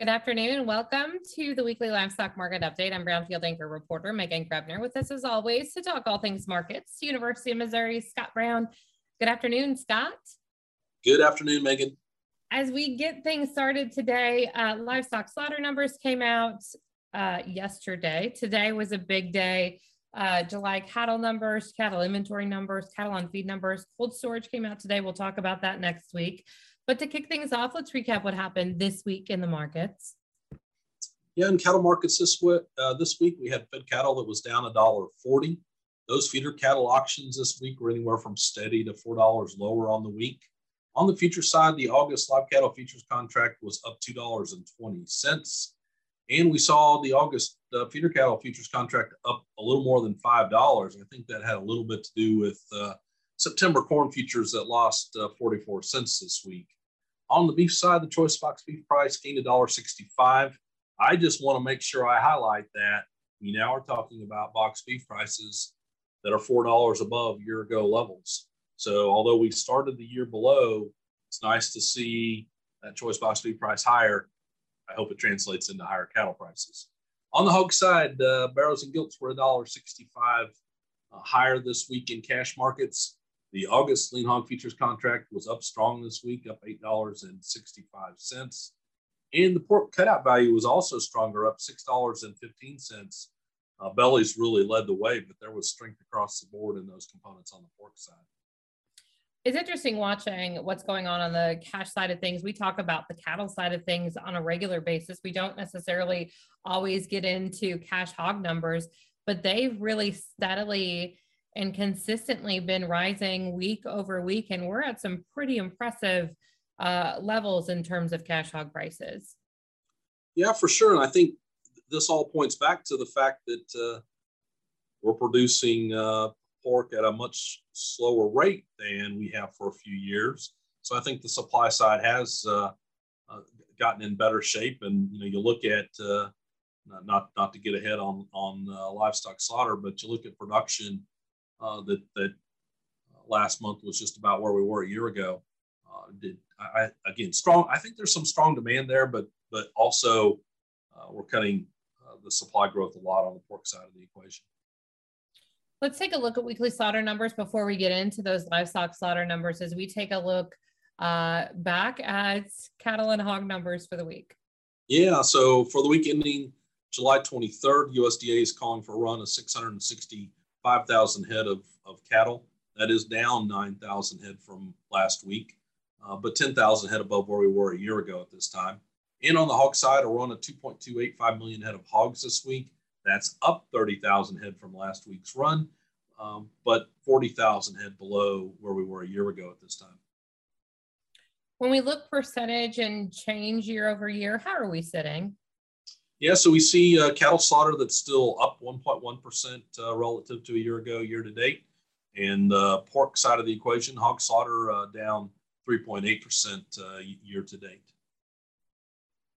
Good afternoon. And welcome to the weekly livestock market update. I'm Brownfield Anchor reporter Meghan Grebner with us as always to talk all things markets. University of Missouri, Scott Brown. Good afternoon, Scott. Good afternoon, Meghan. As we get things started today, uh, livestock slaughter numbers came out uh, yesterday. Today was a big day. Uh, July cattle numbers, cattle inventory numbers, cattle on feed numbers, cold storage came out today. We'll talk about that next week. But to kick things off, let's recap what happened this week in the markets. Yeah, in cattle markets this week, uh, this week we had fed cattle that was down a dollar forty. Those feeder cattle auctions this week were anywhere from steady to four dollars lower on the week. On the future side, the August live cattle futures contract was up two dollars and twenty cents, and we saw the August uh, feeder cattle futures contract up a little more than five dollars. I think that had a little bit to do with uh, September corn futures that lost uh, 44 cents this week. On the beef side, the choice box beef price gained $1.65. I just want to make sure I highlight that we now are talking about box beef prices that are $4 above year ago levels. So although we started the year below, it's nice to see that choice box beef price higher. I hope it translates into higher cattle prices. On the hog side, uh, barrows and gilts were $1.65 uh, higher this week in cash markets. The August lean hog futures contract was up strong this week, up $8.65. And the pork cutout value was also stronger, up $6.15. Uh, bellies really led the way, but there was strength across the board in those components on the pork side. It's interesting watching what's going on on the cash side of things. We talk about the cattle side of things on a regular basis. We don't necessarily always get into cash hog numbers, but they've really steadily and consistently been rising week over week. And we're at some pretty impressive uh, levels in terms of cash hog prices. Yeah, for sure. And I think this all points back to the fact that uh, we're producing uh, pork at a much slower rate than we have for a few years. So I think the supply side has uh, uh, gotten in better shape. And you know, you look at uh, not not to get ahead on on livestock slaughter, but you look at production uh, that that uh, last month was just about where we were a year ago. Uh, did I, again strong? I think there's some strong demand there, but but also uh, we're cutting uh, the supply growth a lot on the pork side of the equation. Let's take a look at weekly slaughter numbers before we get into those livestock slaughter numbers. As we take a look uh, back at cattle and hog numbers for the week. Yeah, so for the week ending July 23rd, USDA is calling for a run of 660 5,000 head of, of cattle. That is down 9,000 head from last week, uh, but 10,000 head above where we were a year ago at this time. And on the hog side, we're on a 2.285 million head of hogs this week. That's up 30,000 head from last week's run, um, but 40,000 head below where we were a year ago at this time. When we look percentage and change year over year, how are we sitting? Yeah, so we see uh, cattle slaughter that's still up 1.1% uh, relative to a year ago, year to date. And uh, pork side of the equation, hog slaughter uh, down 3.8% uh, year to date.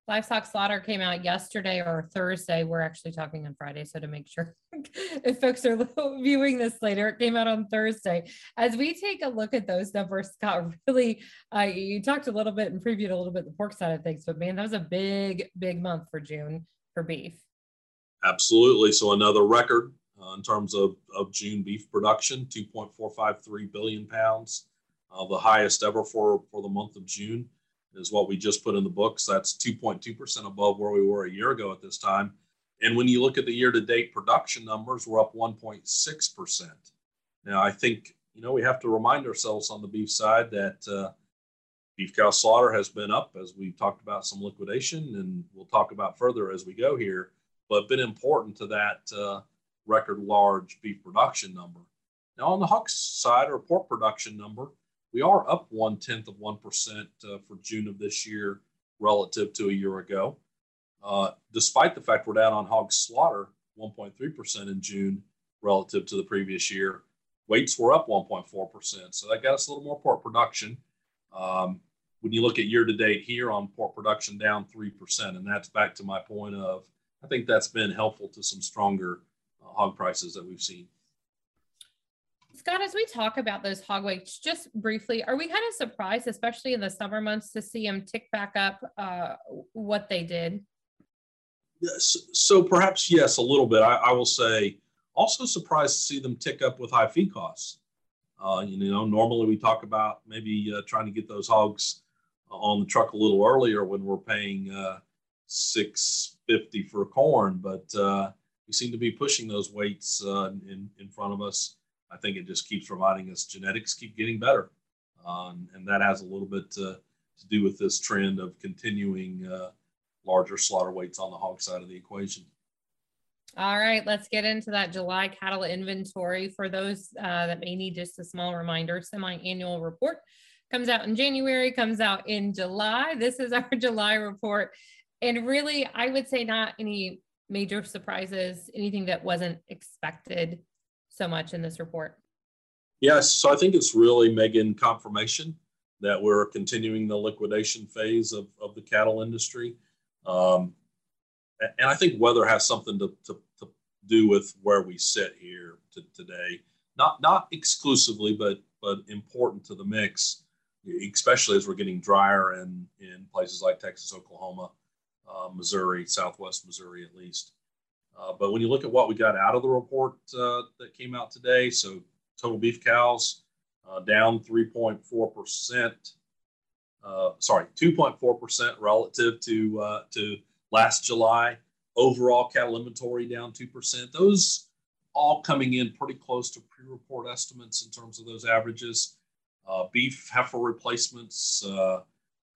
Livestock slaughter came out yesterday or Thursday. We're actually talking on Friday, so to make sure if folks are viewing this later, it came out on Thursday. As we take a look at those numbers, Scott, really, uh, you talked a little bit and previewed a little bit the pork side of things, but man, that was a big, big month for June for beef. Absolutely. So another record uh, in terms of, of June beef production, 2.453 billion pounds, uh, the highest ever for, for the month of June is what we just put in the books. That's 2.2% above where we were a year ago at this time. And when you look at the year to date production numbers, we're up 1.6%. Now, I think, you know, we have to remind ourselves on the beef side that uh, beef cow slaughter has been up as we talked about some liquidation and we'll talk about further as we go here but been important to that uh, record large beef production number now on the hog side or pork production number we are up one tenth of one percent uh, for june of this year relative to a year ago uh, despite the fact we're down on hog slaughter 1.3% in june relative to the previous year weights were up 1.4% so that got us a little more pork production um, when you look at year to date here on pork production down 3%. And that's back to my point of, I think that's been helpful to some stronger uh, hog prices that we've seen. Scott, as we talk about those hog weights, just briefly, are we kind of surprised, especially in the summer months, to see them tick back up uh, what they did? Yes, so perhaps yes, a little bit. I, I, will say, also surprised to see them tick up with high feed costs. Uh, you know, normally we talk about maybe uh, trying to get those hogs on the truck a little earlier when we're paying uh, six fifty for corn, but uh, we seem to be pushing those weights uh, in in front of us. I think it just keeps reminding us genetics keep getting better. Um, and that has a little bit to, to, do with this trend of continuing uh, larger slaughter weights on the hog side of the equation. All right, let's get into that July cattle inventory. For those uh, that may need just a small reminder, semi-annual report comes out in January, comes out in July. This is our July report. And really, I would say not any major surprises, anything that wasn't expected so much in this report? Yes, so I think it's really, Meghan, confirmation that we're continuing the liquidation phase of, of the cattle industry. Um, and I think weather has something to, to, to do with where we sit here to, today. Not not exclusively, but but important to the mix, especially as we're getting drier in in places like Texas, Oklahoma, uh, Missouri, Southwest Missouri, at least. Uh, but when you look at what we got out of the report uh, that came out today, so total beef cows uh, down 3.4%, uh, sorry, 2.4% relative to, uh, to last July. Overall cattle inventory down 2%. Those all coming in pretty close to pre report estimates in terms of those averages. beef heifer replacements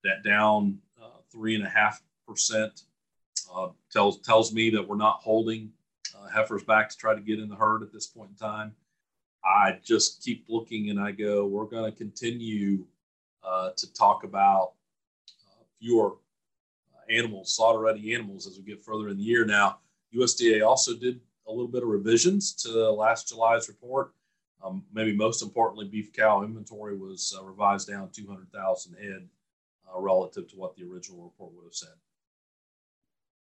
that down 3.5% uh, tells tells me that we're not holding uh, heifers back to try to get in the herd at this point in time. I just keep looking and I go, we're going to continue uh, to talk about uh, fewer uh, animals, slaughter ready animals as we get further in the year. Now, USDA also did a little bit of revisions to last July's report. Um, maybe most importantly, beef cow inventory was uh, revised down 200,000 head relative to what the original report would have said.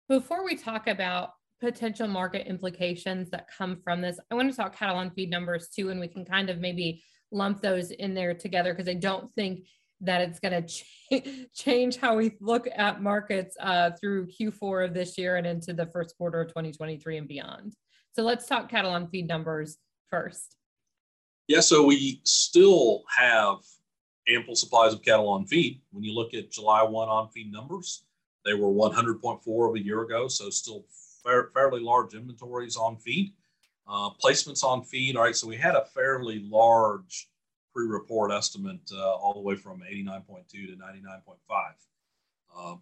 Before we talk about potential market implications that come from this, I want to talk cattle on feed numbers too, and we can kind of maybe lump those in there together because I don't think that it's going to ch- change how we look at markets uh, through Q4 of this year and into the first quarter of 2023 and beyond. So let's talk cattle on feed numbers first. Yeah, so we still have ample supplies of cattle on feed. When you look at July 1 on feed numbers, they were 100.4 of a year ago, so still fair, fairly large inventories on feed. Uh, placements on feed, all right, so we had a fairly large pre-report estimate uh, all the way from 89.2 to 99.5. Um,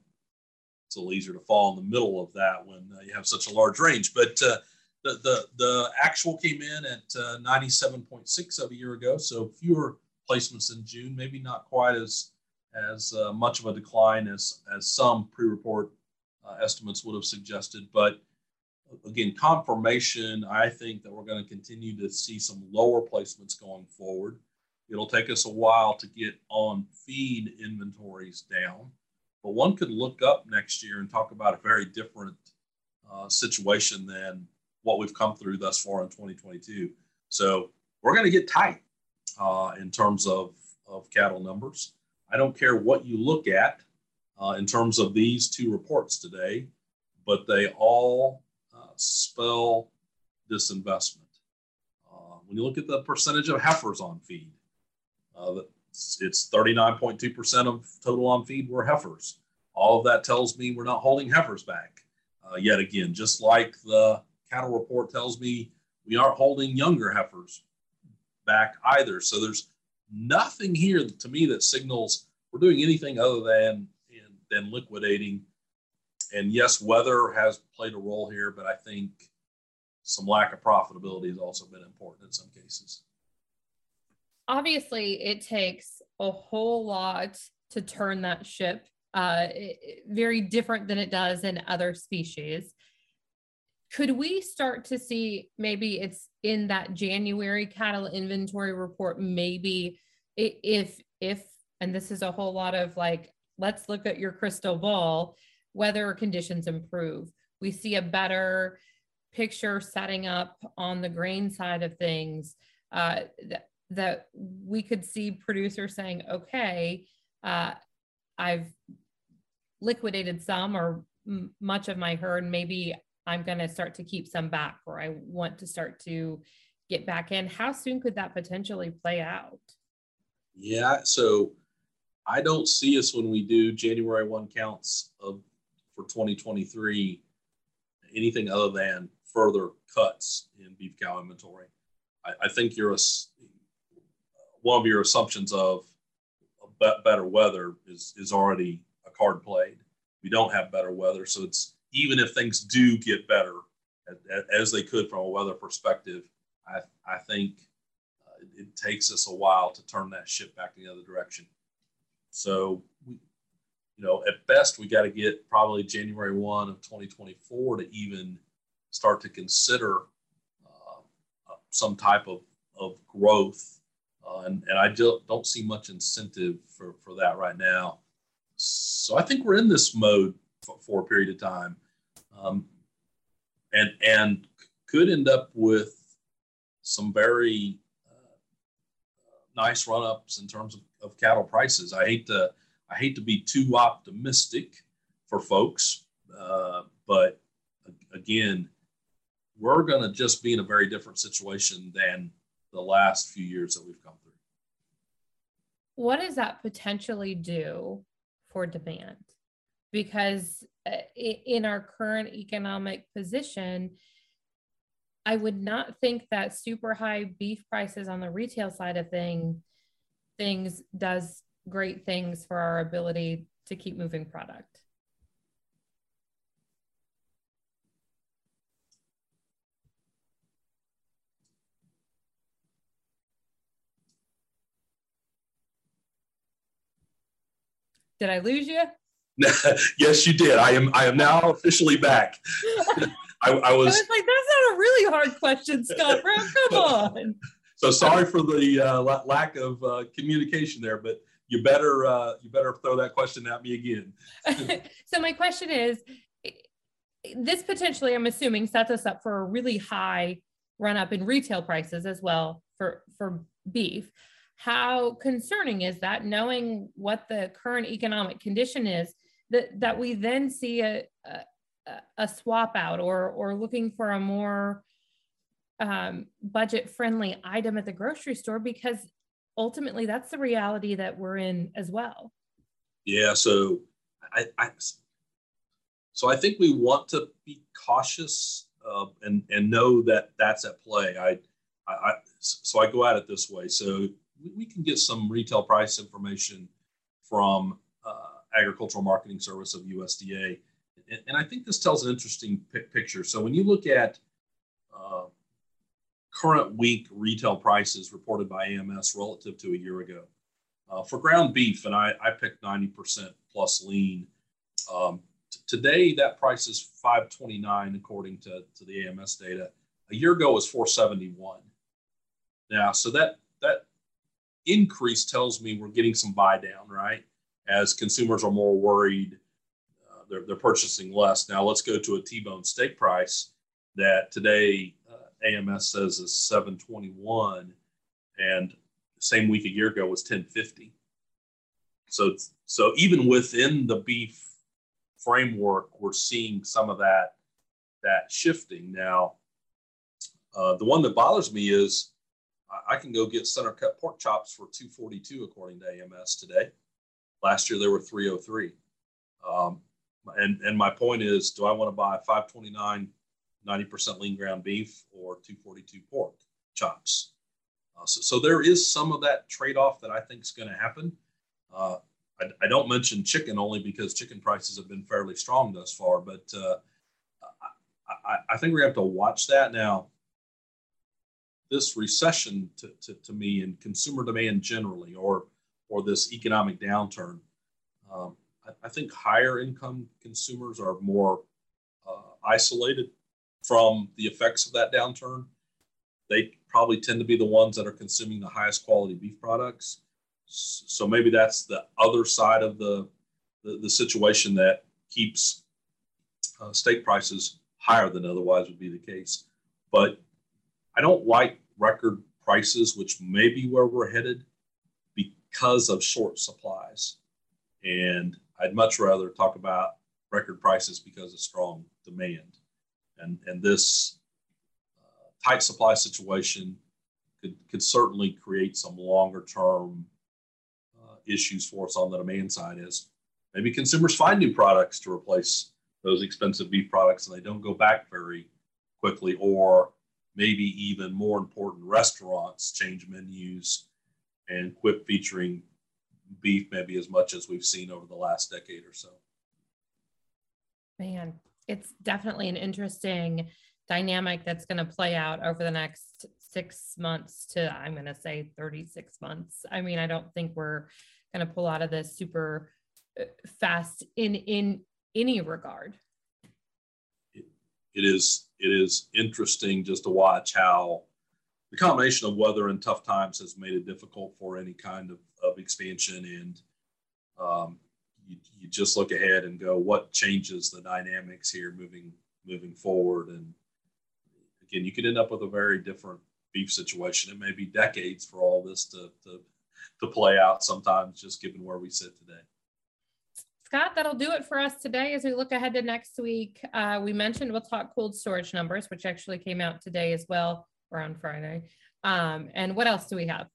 it's a little easier to fall in the middle of that when uh, you have such a large range. But uh, the, the, the actual came in at 97.6 uh, of a year ago, so fewer placements in June, maybe not quite as as uh, much of a decline as, as some pre-report uh, estimates would have suggested. But again, confirmation, I think that we're going to continue to see some lower placements going forward. It'll take us a while to get on feed inventories down, but one could look up next year and talk about a very different uh, situation than what we've come through thus far in 2022. So we're going to get tight uh, in terms of, of cattle numbers. I don't care what you look at uh, in terms of these two reports today, but they all uh, spell disinvestment. Uh, when you look at the percentage of heifers on feed, uh, it's 39.2% of total on feed were heifers. All of that tells me we're not holding heifers back. Uh, yet again, just like the cattle report tells me we aren't holding younger heifers back either. So there's nothing here to me that signals we're doing anything other than than liquidating. And yes, weather has played a role here, but I think some lack of profitability has also been important in some cases. Obviously, it takes a whole lot to turn that ship. Uh, very different than it does in other species. Could we start to see maybe it's in that January cattle inventory report, maybe if if and this is a whole lot of like let's look at your crystal ball weather conditions improve we see a better picture setting up on the grain side of things uh, that, that we could see producers saying, okay, uh, I've liquidated some or much of my herd. Maybe I'm going to start to keep some back or I want to start to get back in. How soon could that potentially play out? Yeah, so I don't see us when we do January 1 counts of for 2023 anything other than further cuts in beef cow inventory. I, I think you're a, one of your assumptions of better weather is is already a card played. We don't have better weather, so it's even if things do get better as they could from a weather perspective, I I think uh, it takes us a while to turn that ship back in the other direction. So we, you know, at best we got to get probably January one of 2024 to even start to consider uh, uh, some type of of growth uh, and, and I just don't see much incentive for, for that right now. So I think we're in this mode for, for a period of time, um, and and could end up with some very uh, nice run ups in terms of, of cattle prices. I hate to I hate to be too optimistic for folks, uh, but again, we're going to just be in a very different situation than the last few years that we've come through. What does that potentially do for demand? Because in our current economic position, I would not think that super high beef prices on the retail side of thing things does great things for our ability to keep moving product. Did I lose you? yes, you did. I am. I am now officially back. I, I, was, I, was, like, that's not a really hard question, Scott Brown. Come on. So sorry for the uh, lack of uh, communication there, but you better uh, you better throw that question at me again. so my question is, this potentially, I'm assuming, sets us up for a really high run up in retail prices as well for for beef how concerning is that knowing what the current economic condition is that that we then see a a, a swap out or or looking for a more um, budget friendly item at the grocery store because ultimately that's the reality that we're in as well. Yeah so i, I so i think we want to be cautious uh, and and know that that's at play. I, I so i go at it this way. So we can get some retail price information from Agricultural Marketing Service of USDA. And, and, I think this tells an interesting picture. So when you look at uh, current week retail prices reported by AMS relative to a year ago, uh, for ground beef, and I, I picked 90% plus lean. Um, t- today, that price is 529 according to, to the AMS data. A year ago was 471. Now, so that that increase tells me we're getting some buy down, right? As consumers are more worried, uh, they're, they're purchasing less. Now let's go to a T-bone steak price that today uh, AMS says is 721 and same week a year ago was 1050. So, so even within the beef framework, we're seeing some of that, that shifting. Now, uh, the one that bothers me is I can go get center cut pork chops for 242 according to AMS today. Last year there were 303. Um, and and my point is, do I want to buy 529, 90% lean ground beef or 242 pork chops? Uh, so, so there is some of that trade-off that I think is going to happen. Uh, I, I, don't mention chicken only because chicken prices have been fairly strong thus far, but uh, I, I, think we have to watch that now this recession to, to, to me and consumer demand generally, or or this economic downturn, um, I, I, think higher income consumers are more uh, isolated from the effects of that downturn. They probably tend to be the ones that are consuming the highest quality beef products. So maybe that's the other side of the the, the situation that keeps uh, steak prices higher than otherwise would be the case. But I don't like record prices, which may be where we're headed because of short supplies. And I'd much rather talk about record prices because of strong demand. And, and this uh, tight supply situation could, could certainly create some longer term uh, issues for us on the demand side as maybe consumers find new products to replace those expensive beef products and they don't go back very quickly or maybe even more important restaurants change menus and quit featuring beef maybe as much as we've seen over the last decade or so. Man it's definitely an interesting dynamic that's going to play out over the next six months to i'm going to say 36 months. I mean i don't think we're going to pull out of this super uh, fast in in any regard. It, it is it is interesting just to watch how the combination of weather and tough times has made it difficult for any kind of, of expansion. And um, you, you just look ahead and go what changes the dynamics here moving moving forward? And again you could end up with a very different beef situation. It may be decades for all this to, to to play out sometimes just given where we sit today. Scott, that'll do it for us today. As we look ahead to next week. Uh, we mentioned we'll talk cold storage numbers, which actually came out today as well, or on Friday. Um, and what else do we have?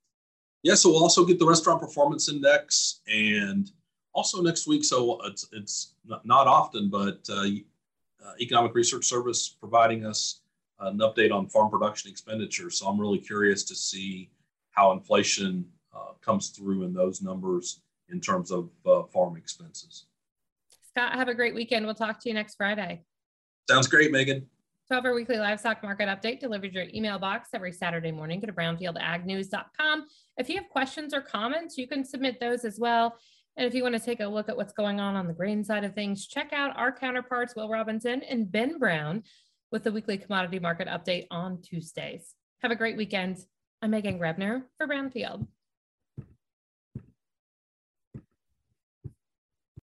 Yeah, so we'll also get the restaurant performance index and also next week. So it's, it's not often, but uh, uh, Economic Research Service providing us an update on farm production expenditure. So I'm really curious to see how inflation uh, comes through in those numbers in terms of uh, farm expenses. Scott, have a great weekend. We'll talk to you next Friday. Sounds great, Meghan. 12 hour weekly livestock market update delivered to your email box every Saturday morning. Go to brownfieldagnews.com. If you have questions or comments, you can submit those as well. And if you want to take a look at what's going on on the grain side of things, check out our counterparts, Will Robinson and Ben Brown, with the weekly commodity market update on Tuesdays. Have a great weekend. I'm Meghan Grebner for Brownfield.